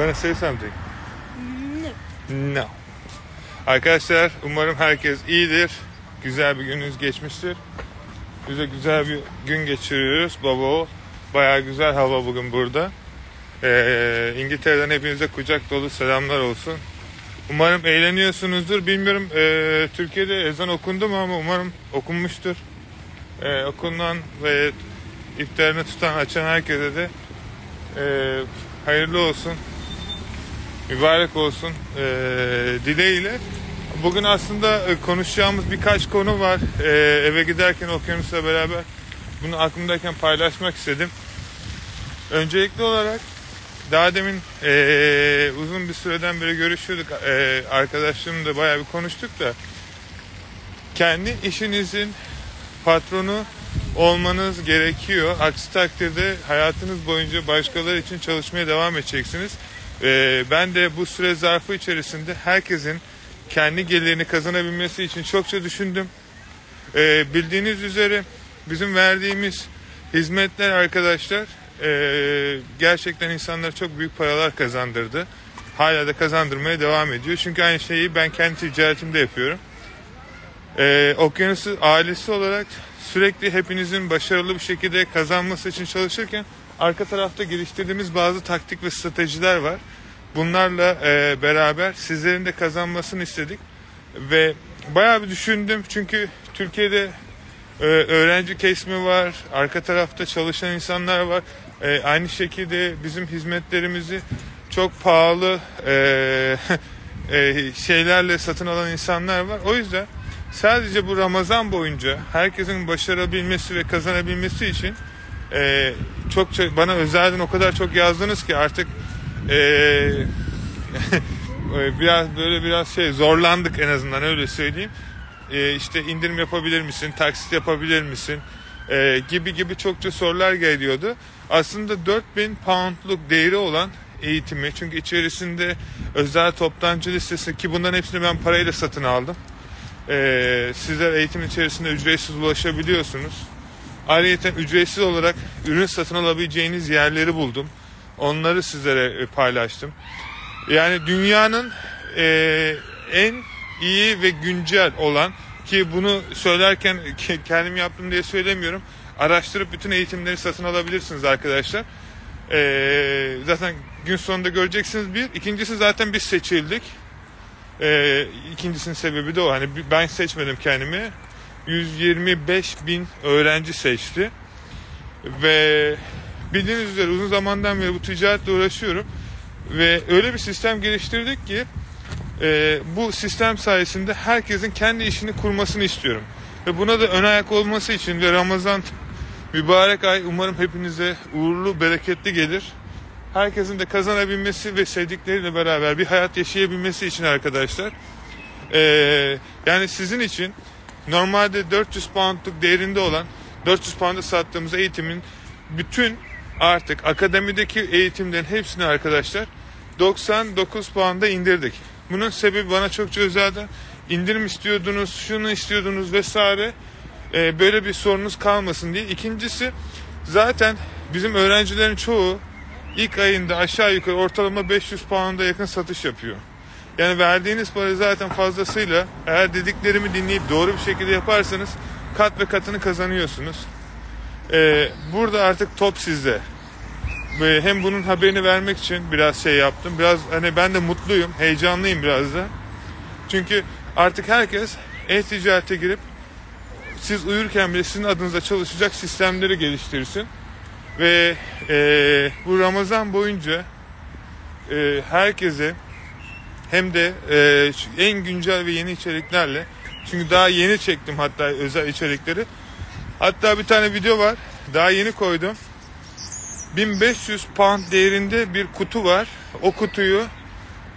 wanna say something? No. No. Arkadaşlar umarım herkes iyidir. Güzel bir gününüz geçmiştir. Bize güzel bir gün geçiriyoruz baba oğul. Bayağı güzel hava bugün burada. Ee, İngiltere'den hepinize kucak dolu selamlar olsun. Umarım eğleniyorsunuzdur. Bilmiyorum ee, Türkiye'de ezan okundu mu ama umarım okunmuştur. Ee, okunan ve iftarını tutan açan herkese de ee, hayırlı olsun mübarek olsun e, dileğiyle. Bugün aslında e, konuşacağımız birkaç konu var. E, eve giderken okyanusla beraber bunu aklımdayken paylaşmak istedim. Öncelikli olarak daha demin e, uzun bir süreden beri görüşüyorduk. E, arkadaşlarımla bayağı bir konuştuk da kendi işinizin patronu olmanız gerekiyor. Aksi takdirde hayatınız boyunca başkaları için çalışmaya devam edeceksiniz. Ee, ben de bu süre zarfı içerisinde herkesin kendi gelirini kazanabilmesi için çokça düşündüm. Ee, bildiğiniz üzere bizim verdiğimiz hizmetler arkadaşlar ee, gerçekten insanlara çok büyük paralar kazandırdı. Hala da kazandırmaya devam ediyor. Çünkü aynı şeyi ben kendi ticaretimde yapıyorum. Ee, Okyanusu ailesi olarak sürekli hepinizin başarılı bir şekilde kazanması için çalışırken arka tarafta geliştirdiğimiz bazı taktik ve stratejiler var. Bunlarla e, beraber sizlerin de kazanmasını istedik ve bayağı bir düşündüm çünkü Türkiye'de e, öğrenci kesimi var, arka tarafta çalışan insanlar var. E, aynı şekilde bizim hizmetlerimizi çok pahalı e, e, şeylerle satın alan insanlar var. O yüzden sadece bu Ramazan boyunca herkesin başarabilmesi ve kazanabilmesi için e, çok, çok bana özelden o kadar çok yazdınız ki artık e, biraz böyle biraz şey zorlandık en azından öyle söyleyeyim. E, işte indirim yapabilir misin, taksit yapabilir misin e, gibi gibi çokça sorular geliyordu. Aslında 4000 poundluk değeri olan eğitimi çünkü içerisinde özel toptancı listesi ki bunların hepsini ben parayla satın aldım. E, sizler eğitim içerisinde ücretsiz ulaşabiliyorsunuz. Ayrıca ücretsiz olarak ürün satın alabileceğiniz yerleri buldum. Onları sizlere e, paylaştım. Yani dünyanın e, en iyi ve güncel olan ki bunu söylerken kendim yaptım diye söylemiyorum. Araştırıp bütün eğitimleri satın alabilirsiniz arkadaşlar. E, zaten gün sonunda göreceksiniz bir. İkincisi zaten biz seçildik. E, ikincisinin sebebi de o. Hani ben seçmedim kendimi. 125 bin öğrenci seçti. Ve bildiğiniz üzere uzun zamandan beri bu ticaretle uğraşıyorum. Ve öyle bir sistem geliştirdik ki e, bu sistem sayesinde herkesin kendi işini kurmasını istiyorum. Ve buna da ön ayak olması için ve Ramazan mübarek ay umarım hepinize uğurlu, bereketli gelir. Herkesin de kazanabilmesi ve sevdikleriyle beraber bir hayat yaşayabilmesi için arkadaşlar. E, yani sizin için normalde 400 poundluk değerinde olan 400 pound'a sattığımız eğitimin bütün artık akademideki eğitimlerin hepsini arkadaşlar 99 puanda indirdik. Bunun sebebi bana çokça özelden indirim istiyordunuz, şunu istiyordunuz vesaire. Ee, böyle bir sorunuz kalmasın diye. İkincisi zaten bizim öğrencilerin çoğu ilk ayında aşağı yukarı ortalama 500 pound'a yakın satış yapıyor. Yani verdiğiniz para zaten fazlasıyla eğer dediklerimi dinleyip doğru bir şekilde yaparsanız kat ve katını kazanıyorsunuz. Ee, burada artık top sizde. Ve hem bunun haberini vermek için biraz şey yaptım. Biraz hani ben de mutluyum, heyecanlıyım biraz da. Çünkü artık herkes e-ticarete girip siz uyurken bile sizin adınıza çalışacak sistemleri geliştirsin. Ve e, bu Ramazan boyunca e, herkese hem de e, en güncel ve yeni içeriklerle çünkü daha yeni çektim hatta özel içerikleri. Hatta bir tane video var. Daha yeni koydum. 1500 pound değerinde bir kutu var. O kutuyu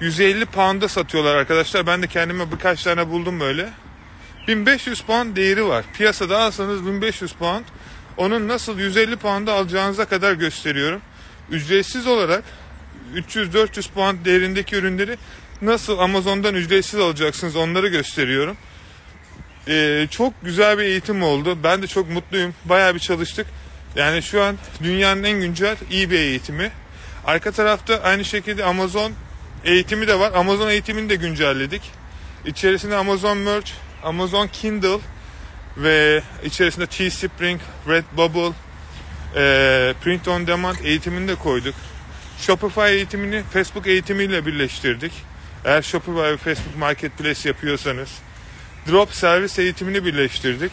150 pound'a satıyorlar arkadaşlar. Ben de kendime birkaç tane buldum böyle. 1500 pound değeri var. Piyasada alsanız 1500 pound. Onun nasıl 150 pound'a alacağınıza kadar gösteriyorum. Ücretsiz olarak 300-400 pound değerindeki ürünleri nasıl Amazon'dan ücretsiz alacaksınız onları gösteriyorum. Ee, çok güzel bir eğitim oldu. Ben de çok mutluyum. Bayağı bir çalıştık. Yani şu an dünyanın en güncel iyi bir eğitimi. Arka tarafta aynı şekilde Amazon eğitimi de var. Amazon eğitimini de güncelledik. İçerisinde Amazon Merch, Amazon Kindle ve içerisinde Teespring, Redbubble, e, Print on Demand eğitimini de koyduk. Shopify eğitimini Facebook eğitimiyle birleştirdik. Eğer Shopify ve Facebook Marketplace yapıyorsanız. Drop servis eğitimini birleştirdik.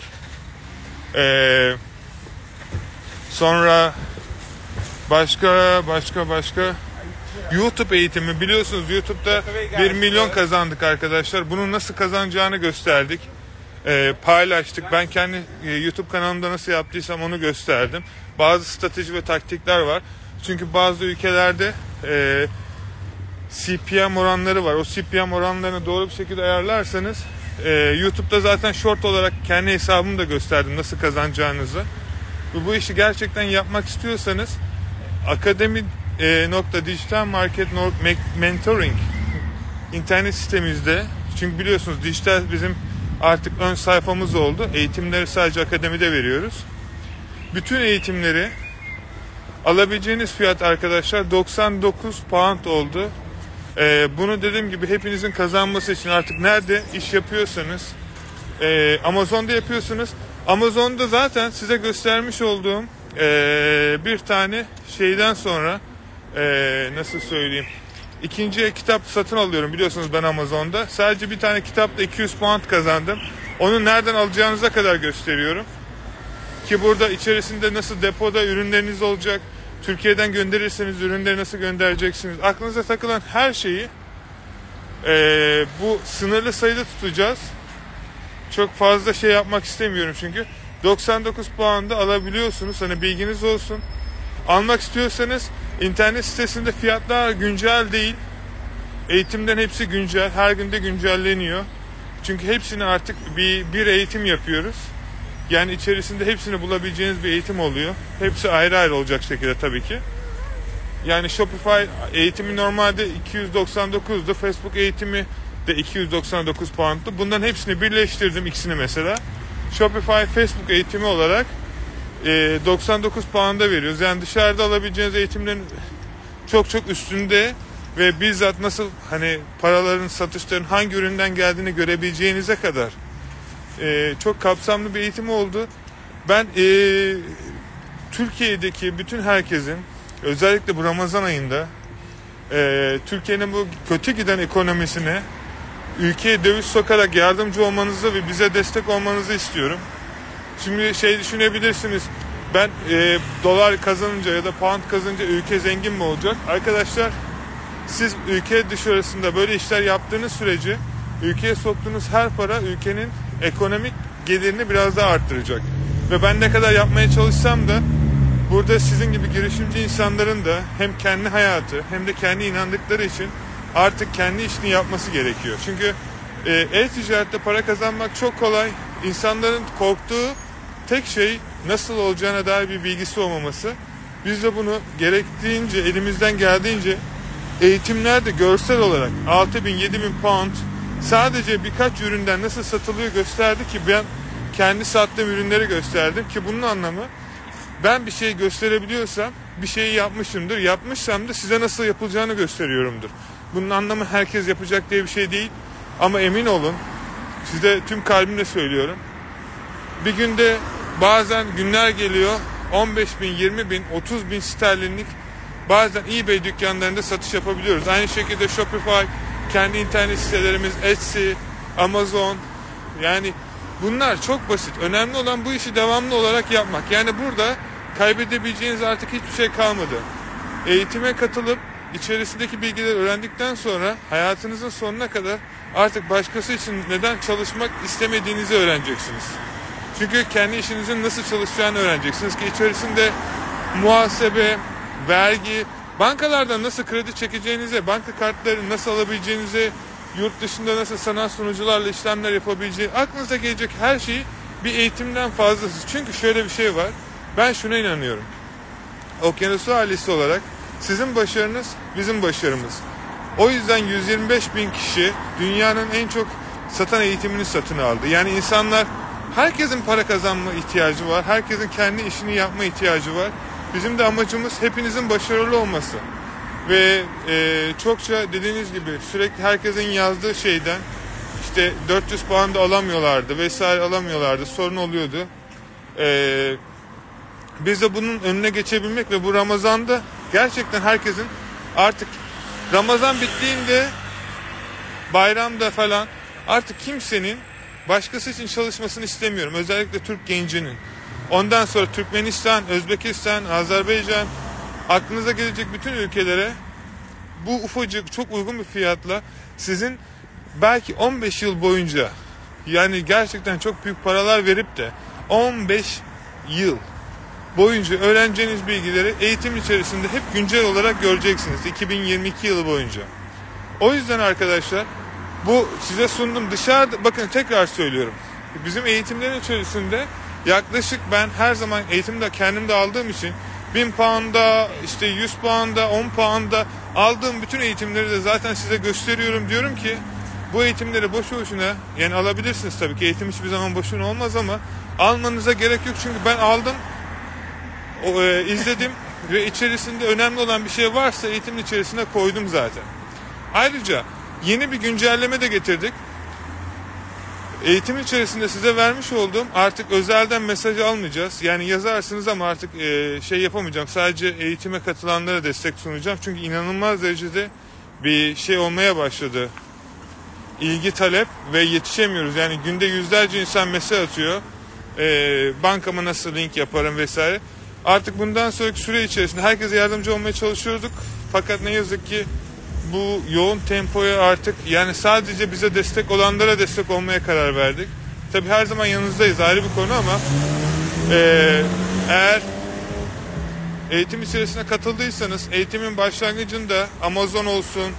Ee, sonra başka başka başka YouTube eğitimi biliyorsunuz YouTube'da 1 milyon kazandık arkadaşlar. Bunu nasıl kazanacağını gösterdik. Ee, paylaştık. Ben kendi e, YouTube kanalımda nasıl yaptıysam onu gösterdim. Bazı strateji ve taktikler var. Çünkü bazı ülkelerde e, CPM oranları var. O CPM oranlarını doğru bir şekilde ayarlarsanız e, YouTube'da zaten short olarak kendi hesabımı da gösterdim nasıl kazanacağınızı. Ve bu işi gerçekten yapmak istiyorsanız akademi e, nokta dijital market mentoring internet sitemizde çünkü biliyorsunuz dijital bizim artık ön sayfamız oldu. Eğitimleri sadece akademide veriyoruz. Bütün eğitimleri alabileceğiniz fiyat arkadaşlar 99 pound oldu. Ee, bunu dediğim gibi hepinizin kazanması için artık nerede iş yapıyorsanız e, Amazon'da yapıyorsunuz. Amazon'da zaten size göstermiş olduğum e, bir tane şeyden sonra e, nasıl söyleyeyim ikinci kitap satın alıyorum biliyorsunuz ben Amazon'da. Sadece bir tane kitapla 200 pound kazandım. Onu nereden alacağınıza kadar gösteriyorum. Ki burada içerisinde nasıl depoda ürünleriniz olacak, Türkiye'den gönderirseniz ürünleri nasıl göndereceksiniz? Aklınıza takılan her şeyi e, bu sınırlı sayıda tutacağız. Çok fazla şey yapmak istemiyorum çünkü. 99 puanda alabiliyorsunuz. Hani bilginiz olsun. Almak istiyorsanız internet sitesinde fiyatlar güncel değil. Eğitimden hepsi güncel. Her günde güncelleniyor. Çünkü hepsini artık bir, bir eğitim yapıyoruz. Yani içerisinde hepsini bulabileceğiniz bir eğitim oluyor. Hepsi ayrı ayrı olacak şekilde tabii ki. Yani Shopify eğitimi normalde 299'du. Facebook eğitimi de 299 pound'tu. Bunların hepsini birleştirdim ikisini mesela. Shopify Facebook eğitimi olarak e, 99 puanda veriyoruz. Yani dışarıda alabileceğiniz eğitimlerin çok çok üstünde ve bizzat nasıl hani paraların satışların hangi üründen geldiğini görebileceğinize kadar e, çok kapsamlı bir eğitim oldu. Ben e, Türkiye'deki bütün herkesin özellikle bu Ramazan ayında e, Türkiye'nin bu kötü giden ekonomisine ülkeye döviz sokarak yardımcı olmanızı ve bize destek olmanızı istiyorum. Şimdi şey düşünebilirsiniz ben e, dolar kazanınca ya da pound kazanınca ülke zengin mi olacak? Arkadaşlar siz ülke dışarısında böyle işler yaptığınız sürece ülkeye soktuğunuz her para ülkenin ekonomik gelirini biraz daha arttıracak. Ve ben ne kadar yapmaya çalışsam da burada sizin gibi girişimci insanların da hem kendi hayatı hem de kendi inandıkları için artık kendi işini yapması gerekiyor. Çünkü e, e-ticarette para kazanmak çok kolay. İnsanların korktuğu tek şey nasıl olacağına dair bir bilgisi olmaması. Biz de bunu gerektiğince elimizden geldiğince eğitimlerde görsel olarak 6 bin 7 bin pound sadece birkaç üründen nasıl satılıyor gösterdi ki ben kendi sattığım ürünleri gösterdim ki bunun anlamı ben bir şey gösterebiliyorsam bir şeyi yapmışımdır. Yapmışsam da size nasıl yapılacağını gösteriyorumdur. Bunun anlamı herkes yapacak diye bir şey değil. Ama emin olun size tüm kalbimle söylüyorum. Bir günde bazen günler geliyor 15 bin, 20 bin, 30 bin sterlinlik bazen eBay dükkanlarında satış yapabiliyoruz. Aynı şekilde Shopify, kendi internet sitelerimiz, Etsy, Amazon yani bunlar çok basit. Önemli olan bu işi devamlı olarak yapmak. Yani burada kaybedebileceğiniz artık hiçbir şey kalmadı. Eğitime katılıp içerisindeki bilgileri öğrendikten sonra hayatınızın sonuna kadar artık başkası için neden çalışmak istemediğinizi öğreneceksiniz. Çünkü kendi işinizin nasıl çalışacağını öğreneceksiniz ki içerisinde muhasebe, vergi, bankalardan nasıl kredi çekeceğinize, banka kartları nasıl alabileceğinize, yurt dışında nasıl sanal sunucularla işlemler yapabileceği, aklınıza gelecek her şeyi bir eğitimden fazlası. Çünkü şöyle bir şey var. Ben şuna inanıyorum. Okyanusu ailesi olarak sizin başarınız bizim başarımız. O yüzden 125 bin kişi dünyanın en çok satan eğitimini satın aldı. Yani insanlar herkesin para kazanma ihtiyacı var. Herkesin kendi işini yapma ihtiyacı var. Bizim de amacımız hepinizin başarılı olması. Ve e, çokça dediğiniz gibi sürekli herkesin yazdığı şeyden işte 400 puan da alamıyorlardı vesaire alamıyorlardı sorun oluyordu. E, biz de bunun önüne geçebilmek ve bu Ramazan'da gerçekten herkesin artık Ramazan bittiğinde bayramda falan artık kimsenin başkası için çalışmasını istemiyorum. Özellikle Türk gencinin. Ondan sonra Türkmenistan, Özbekistan, Azerbaycan aklınıza gelecek bütün ülkelere bu ufacık çok uygun bir fiyatla sizin belki 15 yıl boyunca yani gerçekten çok büyük paralar verip de 15 yıl boyunca öğreneceğiniz bilgileri eğitim içerisinde hep güncel olarak göreceksiniz 2022 yılı boyunca. O yüzden arkadaşlar bu size sundum dışarıda bakın tekrar söylüyorum. Bizim eğitimlerin içerisinde yaklaşık ben her zaman eğitimde kendim de aldığım için 1000 pound'a işte 100 pound'a 10 pound'a aldığım bütün eğitimleri de zaten size gösteriyorum diyorum ki bu eğitimleri boşu boşuna yani alabilirsiniz tabii ki eğitim hiçbir zaman boşuna olmaz ama almanıza gerek yok çünkü ben aldım o, e, izledim ve içerisinde önemli olan bir şey varsa eğitimin içerisine koydum zaten. Ayrıca yeni bir güncelleme de getirdik. Eğitim içerisinde size vermiş olduğum artık özelden mesaj almayacağız. Yani yazarsınız ama artık e, şey yapamayacağım. Sadece eğitime katılanlara destek sunacağım. Çünkü inanılmaz derecede bir şey olmaya başladı. İlgi talep ve yetişemiyoruz. Yani günde yüzlerce insan mesaj atıyor. E, bankama nasıl link yaparım vesaire. Artık bundan sonraki süre içerisinde herkese yardımcı olmaya çalışıyorduk. Fakat ne yazık ki bu yoğun tempoya artık yani sadece bize destek olanlara destek olmaya karar verdik. Tabi her zaman yanınızdayız ayrı bir konu ama e, eğer eğitim içerisine katıldıysanız eğitimin başlangıcında Amazon olsun,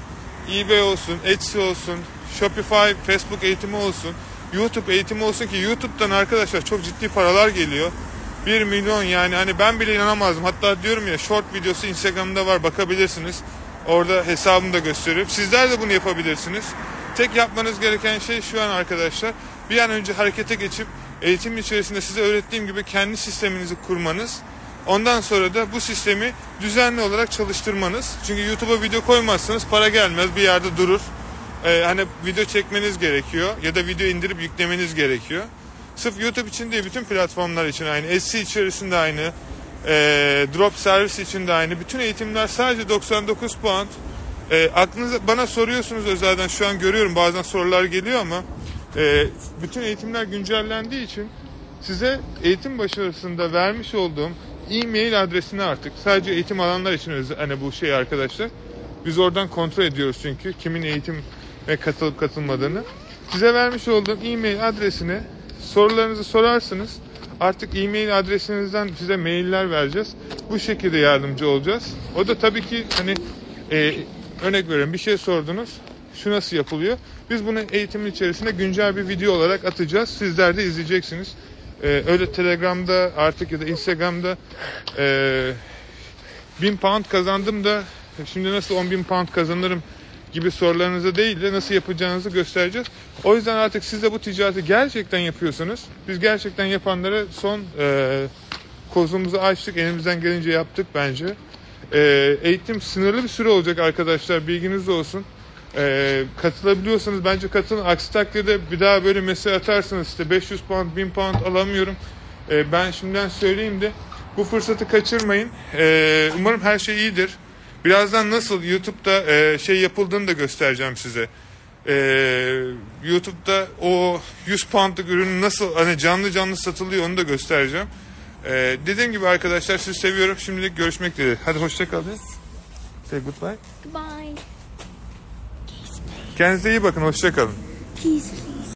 eBay olsun, Etsy olsun, Shopify, Facebook eğitimi olsun, YouTube eğitimi olsun ki YouTube'dan arkadaşlar çok ciddi paralar geliyor. 1 milyon yani hani ben bile inanamazdım. Hatta diyorum ya short videosu Instagram'da var bakabilirsiniz. Orada hesabımı da gösteriyorum. Sizler de bunu yapabilirsiniz. Tek yapmanız gereken şey şu an arkadaşlar bir an önce harekete geçip eğitim içerisinde size öğrettiğim gibi kendi sisteminizi kurmanız. Ondan sonra da bu sistemi düzenli olarak çalıştırmanız. Çünkü YouTube'a video koymazsanız para gelmez bir yerde durur. Ee, hani video çekmeniz gerekiyor ya da video indirip yüklemeniz gerekiyor. Sırf YouTube için değil bütün platformlar için aynı. Etsy içerisinde aynı. E, drop servis için de aynı. Bütün eğitimler sadece 99 pound. E, aklınıza bana soruyorsunuz özelden şu an görüyorum bazen sorular geliyor ama e, bütün eğitimler güncellendiği için size eğitim başarısında vermiş olduğum e-mail adresini artık sadece eğitim alanlar için hani bu şey arkadaşlar. Biz oradan kontrol ediyoruz çünkü kimin eğitime katılıp katılmadığını. Size vermiş olduğum e-mail adresine sorularınızı sorarsınız. Artık e-mail adresinizden size mailler vereceğiz. Bu şekilde yardımcı olacağız. O da tabii ki hani e, örnek veriyorum bir şey sordunuz. Şu nasıl yapılıyor? Biz bunu eğitimin içerisinde güncel bir video olarak atacağız. Sizler de izleyeceksiniz. Ee, öyle Telegram'da artık ya da Instagram'da e, 1000 pound kazandım da şimdi nasıl 10 bin pound kazanırım gibi sorularınızı değil de nasıl yapacağınızı göstereceğiz. O yüzden artık siz de bu ticareti gerçekten yapıyorsanız biz gerçekten yapanlara son e, kozumuzu açtık. Elimizden gelince yaptık bence. E, eğitim sınırlı bir süre olacak arkadaşlar. Bilginiz olsun. E, katılabiliyorsanız bence katılın. Aksi takdirde bir daha böyle mesaj atarsınız işte 500 pound 1000 pound alamıyorum. E, ben şimdiden söyleyeyim de bu fırsatı kaçırmayın. E, umarım her şey iyidir. Birazdan nasıl YouTube'da e, şey yapıldığını da göstereceğim size. E, YouTube'da o 100 poundlık ürün nasıl hani canlı canlı satılıyor onu da göstereceğim. E, dediğim gibi arkadaşlar sizi seviyorum. Şimdilik görüşmek dileğiyle. Hadi hoşça kalın. Say goodbye. Goodbye. Kendinize iyi bakın. Hoşça kalın. Peace.